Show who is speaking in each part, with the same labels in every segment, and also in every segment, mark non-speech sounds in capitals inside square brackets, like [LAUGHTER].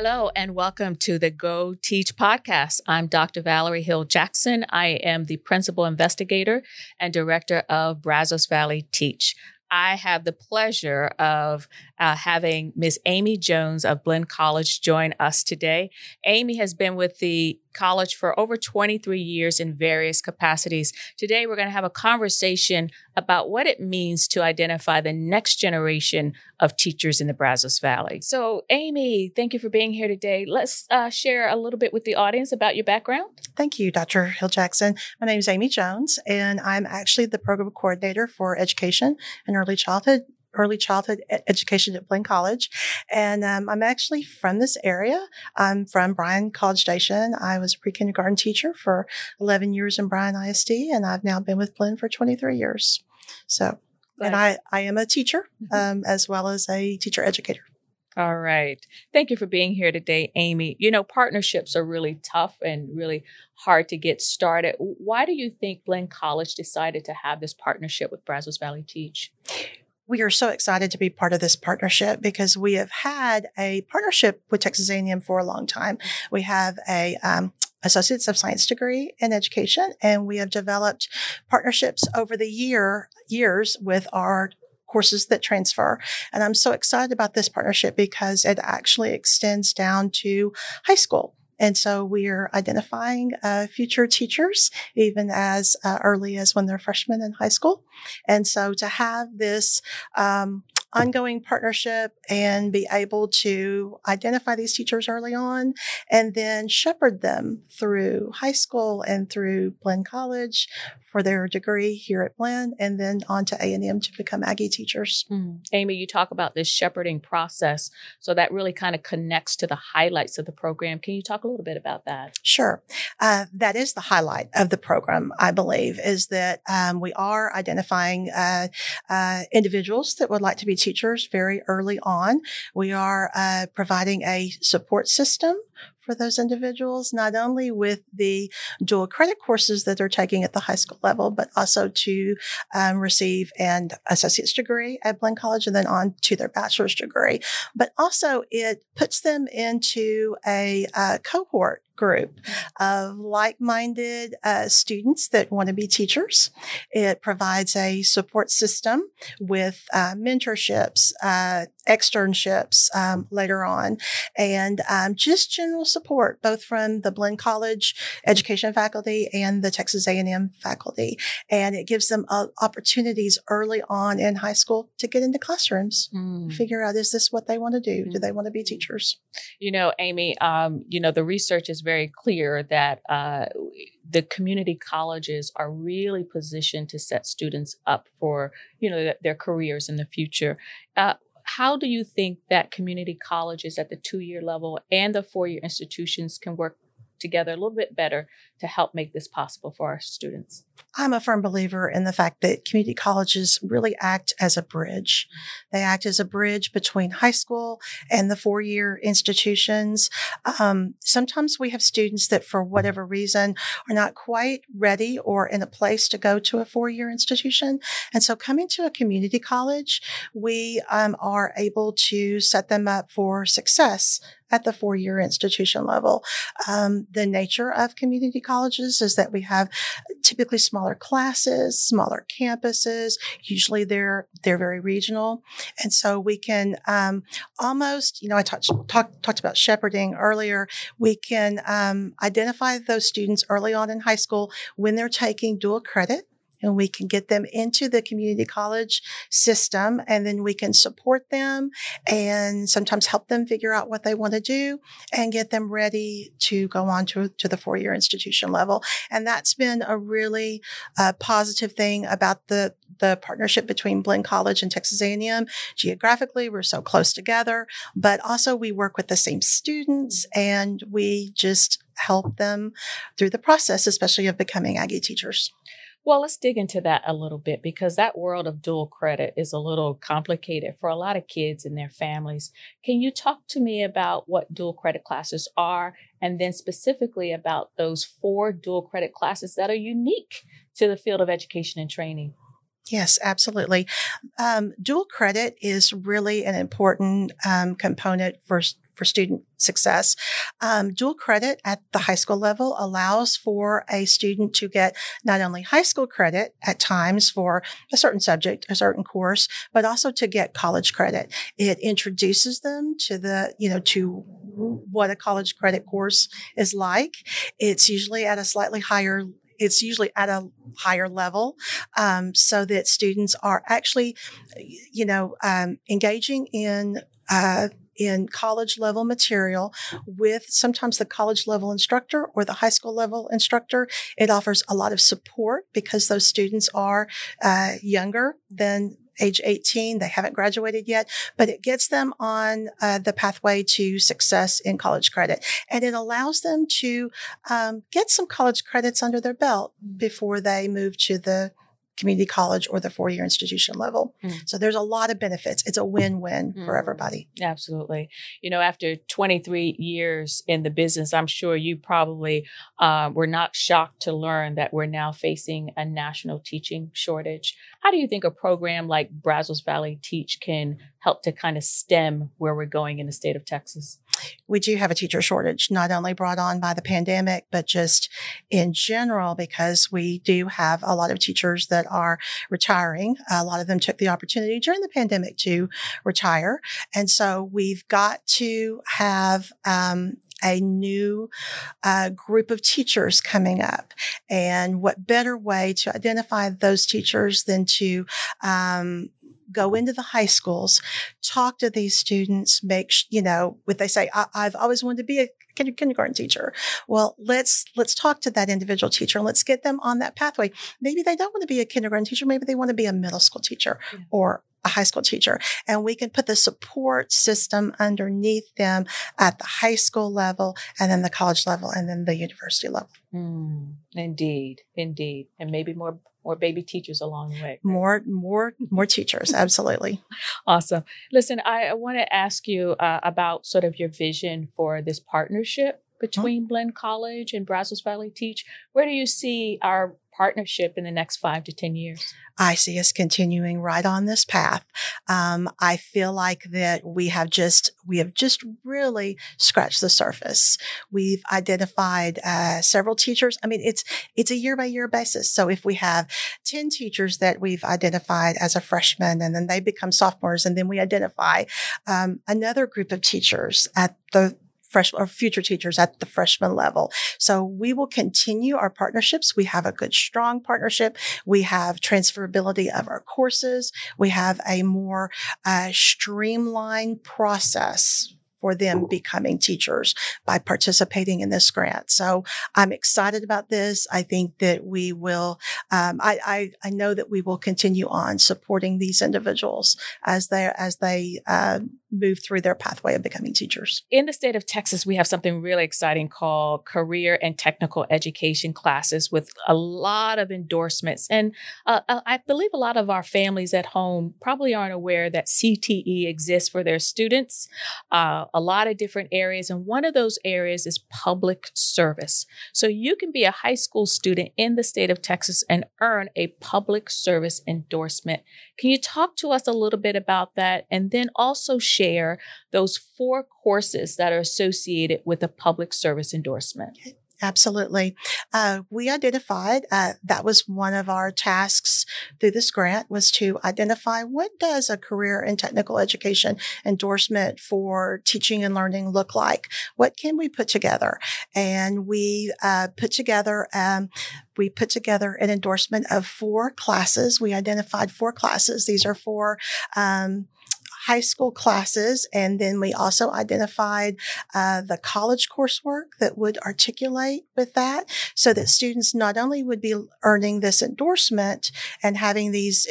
Speaker 1: Hello, and welcome to the Go Teach podcast. I'm Dr. Valerie Hill Jackson. I am the principal investigator and director of Brazos Valley Teach. I have the pleasure of uh, having Ms. Amy Jones of Blinn College join us today. Amy has been with the college for over 23 years in various capacities. Today, we're going to have a conversation about what it means to identify the next generation of teachers in the Brazos Valley. So, Amy, thank you for being here today. Let's uh, share a little bit with the audience about your background.
Speaker 2: Thank you, Dr. Hill Jackson. My name is Amy Jones, and I'm actually the program coordinator for education and early childhood early childhood education at Blinn College. And um, I'm actually from this area. I'm from Bryan College Station. I was a pre kindergarten teacher for 11 years in Bryan ISD, and I've now been with Blinn for 23 years. So, and I, I am a teacher mm-hmm. um, as well as a teacher educator.
Speaker 1: All right. Thank you for being here today, Amy. You know, partnerships are really tough and really hard to get started. Why do you think Blinn College decided to have this partnership with Brazos Valley Teach?
Speaker 2: We are so excited to be part of this partnership because we have had a partnership with Texas A&M for a long time. We have a um, associates of science degree in education, and we have developed partnerships over the year years with our courses that transfer. And I'm so excited about this partnership because it actually extends down to high school. And so we are identifying uh, future teachers even as uh, early as when they're freshmen in high school. And so to have this um, ongoing partnership and be able to identify these teachers early on and then shepherd them through high school and through Blinn College for their degree here at Blinn and then on to A&M to become Aggie teachers.
Speaker 1: Mm. Amy, you talk about this shepherding process. So that really kind of connects to the highlights of the program. Can you talk a little bit about that?
Speaker 2: Sure. Uh, that is the highlight of the program, I believe, is that um, we are identifying uh, uh, individuals that would like to be teachers very early on. We are uh, providing a support system for those individuals, not only with the dual credit courses that they're taking at the high school level, but also to um, receive an associate's degree at Blinn College and then on to their bachelor's degree. But also it puts them into a uh, cohort group of like-minded uh, students that want to be teachers. It provides a support system with uh, mentorships, uh, externships um, later on, and um, just general support both from the Blinn College education faculty and the Texas A&M faculty. And it gives them uh, opportunities early on in high school to get into classrooms, mm. figure out is this what they want to do? Mm. Do they want to be teachers?
Speaker 1: You know, Amy, um, you know the research is very clear that uh, the community colleges are really positioned to set students up for you know their careers in the future. Uh, how do you think that community colleges at the two year level and the four year institutions can work together a little bit better to help make this possible for our students?
Speaker 2: I'm a firm believer in the fact that community colleges really act as a bridge. They act as a bridge between high school and the four year institutions. Um, sometimes we have students that, for whatever reason, are not quite ready or in a place to go to a four year institution. And so, coming to a community college, we um, are able to set them up for success at the four year institution level. Um, the nature of community colleges is that we have typically smaller classes, smaller campuses. Usually they're, they're very regional. And so we can, um, almost, you know, I talked, talk, talked about shepherding earlier. We can, um, identify those students early on in high school when they're taking dual credit and we can get them into the community college system and then we can support them and sometimes help them figure out what they want to do and get them ready to go on to, to the four-year institution level. And that's been a really uh, positive thing about the the partnership between Blinn College and Texas A&M. Geographically, we're so close together, but also we work with the same students and we just help them through the process, especially of becoming Aggie teachers.
Speaker 1: Well, let's dig into that a little bit because that world of dual credit is a little complicated for a lot of kids and their families. Can you talk to me about what dual credit classes are and then specifically about those four dual credit classes that are unique to the field of education and training?
Speaker 2: Yes, absolutely. Um, dual credit is really an important um, component for for student success. Um, dual credit at the high school level allows for a student to get not only high school credit at times for a certain subject, a certain course, but also to get college credit. It introduces them to the, you know, to what a college credit course is like. It's usually at a slightly higher it's usually at a higher level um, so that students are actually you know um, engaging in uh, in college level material with sometimes the college level instructor or the high school level instructor. It offers a lot of support because those students are uh, younger than age 18. They haven't graduated yet, but it gets them on uh, the pathway to success in college credit. And it allows them to um, get some college credits under their belt before they move to the community college or the four year institution level. Mm. So there's a lot of benefits. It's a win win mm. for everybody.
Speaker 1: Absolutely. You know, after 23 years in the business, I'm sure you probably uh, were not shocked to learn that we're now facing a national teaching shortage. How do you think a program like Brazos Valley Teach can help to kind of stem where we're going in the state of Texas?
Speaker 2: we do have a teacher shortage, not only brought on by the pandemic, but just in general, because we do have a lot of teachers that are retiring. A lot of them took the opportunity during the pandemic to retire. And so we've got to have, um, a new uh, group of teachers coming up. And what better way to identify those teachers than to um, go into the high schools, talk to these students, make, you know, what they say, I- have always wanted to be a kindergarten teacher. Well, let's, let's talk to that individual teacher and let's get them on that pathway. Maybe they don't want to be a kindergarten teacher. Maybe they want to be a middle school teacher yeah. or a high school teacher and we can put the support system underneath them at the high school level and then the college level and then the university level.
Speaker 1: Mm, indeed, indeed. And maybe more more baby teachers along the way. Right?
Speaker 2: More, more, more teachers. [LAUGHS] Absolutely.
Speaker 1: awesome. Listen, I, I want to ask you uh, about sort of your vision for this partnership between mm-hmm. Blinn College and Brazos Valley Teach. Where do you see our partnership in the next five to 10 years?
Speaker 2: I see us continuing right on this path. Um, I feel like that we have just, we have just really scratched the surface. We've identified, uh, several teachers. I mean, it's, it's a year by year basis. So if we have 10 teachers that we've identified as a freshman and then they become sophomores and then we identify, um, another group of teachers at the, fresh or future teachers at the freshman level. So we will continue our partnerships. We have a good, strong partnership. We have transferability of our courses. We have a more uh, streamlined process for them becoming teachers by participating in this grant. So I'm excited about this. I think that we will, um, I, I, I, know that we will continue on supporting these individuals as they, as they, uh, move through their pathway of becoming teachers.
Speaker 1: In the state of Texas, we have something really exciting called career and technical education classes with a lot of endorsements. And uh, uh I believe a lot of our families at home probably aren't aware that CTE exists for their students. Uh, a lot of different areas. And one of those areas is public service. So you can be a high school student in the state of Texas and earn a public service endorsement. Can you talk to us a little bit about that? And then also share those four courses that are associated with a public service endorsement.
Speaker 2: Absolutely. Uh, we identified uh, that was one of our tasks through this grant was to identify what does a career and technical education endorsement for teaching and learning look like? What can we put together? And we uh, put together um, we put together an endorsement of four classes. We identified four classes. These are four um, high school classes. And then we also identified uh, the college coursework that would articulate with that so that students not only would be earning this endorsement and having these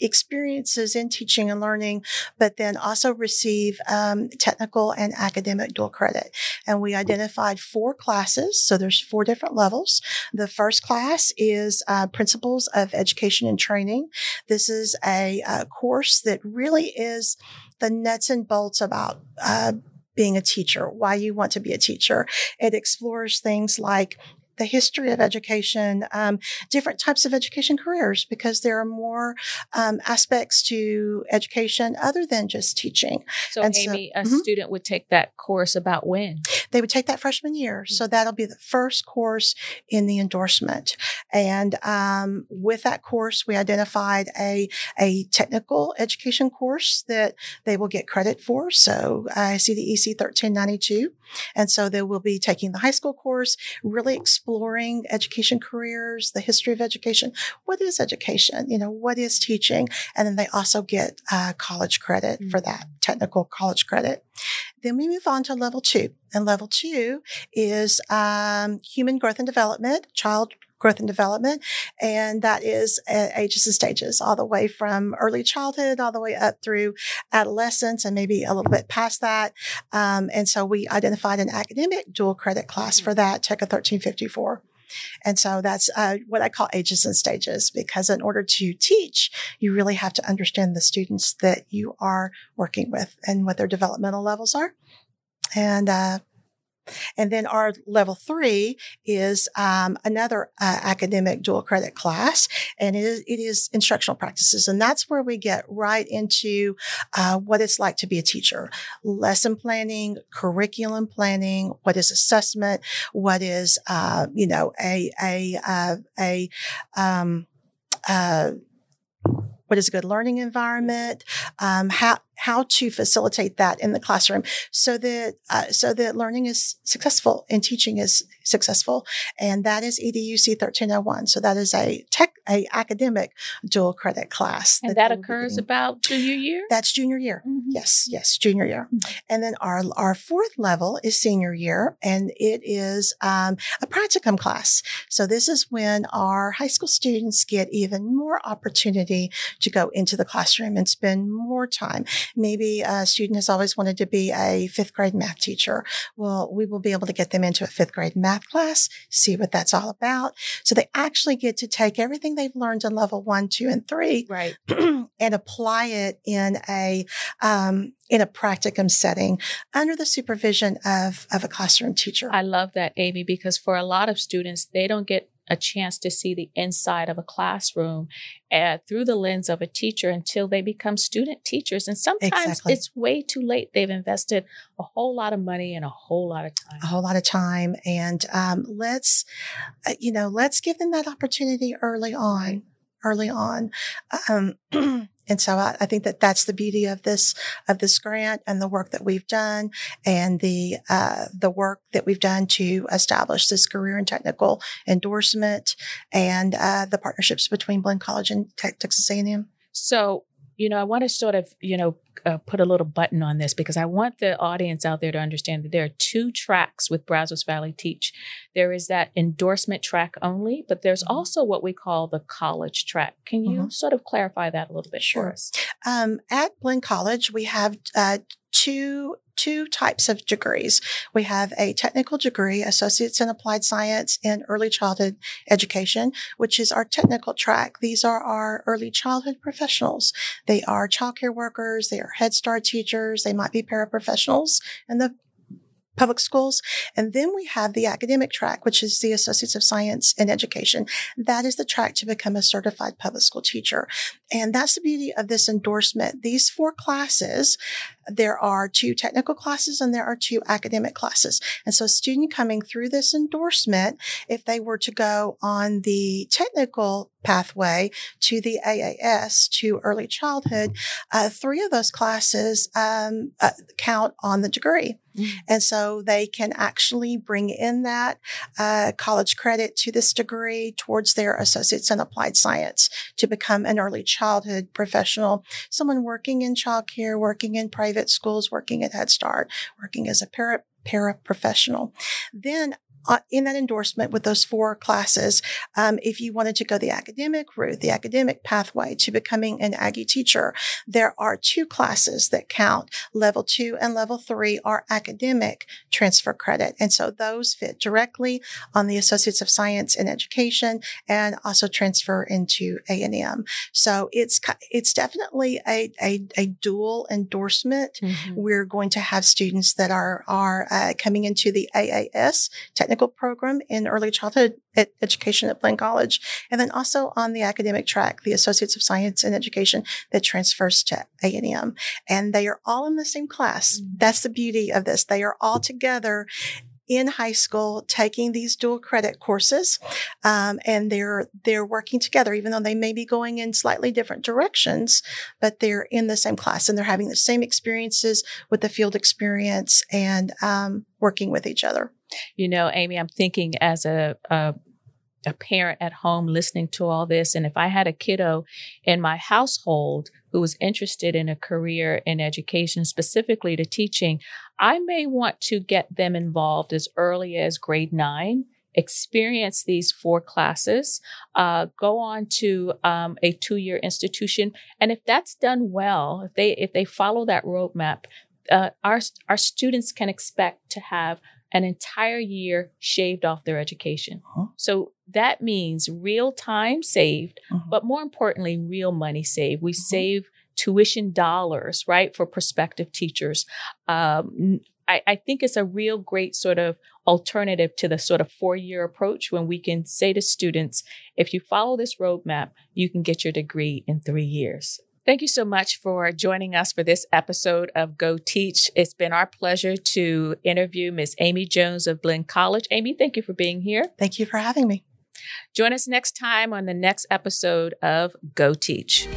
Speaker 2: experiences in teaching and learning, but then also receive um, technical and academic dual credit. And we identified four classes. So there's four different levels. The first class is uh, Principles of Education and Training. This is a, a, course that really is the nuts and bolts about uh, being a teacher, why you want to be a teacher. It explores things like the history of education, um, different types of education careers, because there are more um, aspects to education other than just teaching.
Speaker 1: So, and Amy, so, a mm-hmm. student would take that course about when?
Speaker 2: They would take that freshman year. Mm-hmm. So that'll be the first course in the endorsement. And um, with that course, we identified a, a technical education course that they will get credit for. So I see the EC 1392. And so they will be taking the high school course, really exploring education careers, the history of education. What is education? You know, what is teaching? And then they also get uh, college credit mm-hmm. for that technical college credit. Then we move on to level two. And level two is um, human growth and development, child growth and development. And that is ages and stages all the way from early childhood all the way up through adolescence and maybe a little bit past that. Um, and so we identified an academic dual credit class for that, TECA 1354. And so that's uh, what I call ages and stages because in order to teach, you really have to understand the students that you are working with and what their developmental levels are. And uh, and then our level three is um, another uh, academic dual credit class, and it is, it is, instructional practices. And that's where we get right into uh, what it's like to be a teacher lesson planning, curriculum planning, what is assessment, what is, uh, you know, a, a, uh, a, um, uh, what is a good learning environment, um, how how to facilitate that in the classroom so that uh, so that learning is successful and teaching is successful. And that is educ 1301 so that is a tech a academic dual credit class
Speaker 1: and that, that occurs about junior year?
Speaker 2: That's junior year. Mm-hmm. yes yes junior year. Mm-hmm. and then our our fourth level is senior year and it is um, a practicum class. So this is when our high school students get even more opportunity to go into the classroom and spend more time maybe a student has always wanted to be a fifth grade math teacher. Well, we will be able to get them into a fifth grade math class, see what that's all about. So they actually get to take everything they've learned in level one, two, and three,
Speaker 1: right, [CLEARS THROAT]
Speaker 2: and apply it in a um, in a practicum setting under the supervision of of a classroom teacher.
Speaker 1: I love that, Amy, because for a lot of students, they don't get a chance to see the inside of a classroom uh, through the lens of a teacher until they become student teachers. And sometimes exactly. it's way too late. They've invested a whole lot of money and a whole lot of time.
Speaker 2: A whole lot of time. And um, let's, uh, you know, let's give them that opportunity early on. Early on. Um, [CLEARS THROAT] And so I, I, think that that's the beauty of this, of this grant and the work that we've done and the, uh, the work that we've done to establish this career and technical endorsement and, uh, the partnerships between Blinn College and Texas A&M.
Speaker 1: So, you know, I want to sort of, you know, uh, put a little button on this because I want the audience out there to understand that there are two tracks with Brazos Valley Teach. There is that endorsement track only, but there's mm-hmm. also what we call the college track. Can you mm-hmm. sort of clarify that a little bit
Speaker 2: sure.
Speaker 1: for us?
Speaker 2: Um, at Blinn College, we have uh, two two types of degrees. We have a technical degree, Associates in Applied Science in Early Childhood Education, which is our technical track. These are our early childhood professionals. They are childcare workers. They are Head Start teachers. They might be paraprofessionals in the public schools. And then we have the academic track, which is the Associates of Science in Education. That is the track to become a certified public school teacher. And that's the beauty of this endorsement. These four classes there are two technical classes and there are two academic classes. And so a student coming through this endorsement, if they were to go on the technical pathway to the AAS to early childhood, uh, three of those classes um, uh, count on the degree. Mm. And so they can actually bring in that uh, college credit to this degree towards their associates in applied science to become an early childhood professional, someone working in childcare, working in private private schools, working at Head Start, working as a para paraprofessional. Then uh, in that endorsement with those four classes, um, if you wanted to go the academic route, the academic pathway to becoming an Aggie teacher, there are two classes that count. Level two and level three are academic transfer credit. And so those fit directly on the Associates of Science in Education and also transfer into A&M. So it's, it's definitely a, a, a dual endorsement. Mm-hmm. We're going to have students that are, are uh, coming into the AAS, technical program in early childhood ed- education at Blinn College, and then also on the academic track, the Associates of Science in Education that transfers to A&M. And they are all in the same class. Mm-hmm. That's the beauty of this. They are all together in high school taking these dual credit courses, um, and they're they're working together, even though they may be going in slightly different directions, but they're in the same class and they're having the same experiences with the field experience and um, working with each other.
Speaker 1: You know, Amy, I'm thinking as a, a a parent at home listening to all this. And if I had a kiddo in my household who was interested in a career in education, specifically to teaching, I may want to get them involved as early as grade nine experience these four classes, uh, go on to um, a two-year institution, and if that's done well, if they if they follow that roadmap, uh, our our students can expect to have an entire year shaved off their education. Huh? So that means real time saved, uh-huh. but more importantly, real money saved. We uh-huh. save tuition dollars, right, for prospective teachers. Um, I, I think it's a real great sort of alternative to the sort of four year approach when we can say to students, if you follow this roadmap, you can get your degree in three years. Thank you so much for joining us for this episode of Go Teach. It's been our pleasure to interview Ms. Amy Jones of Blinn College. Amy, thank you for being here.
Speaker 2: Thank you for having me.
Speaker 1: Join us next time on the next episode of Go Teach.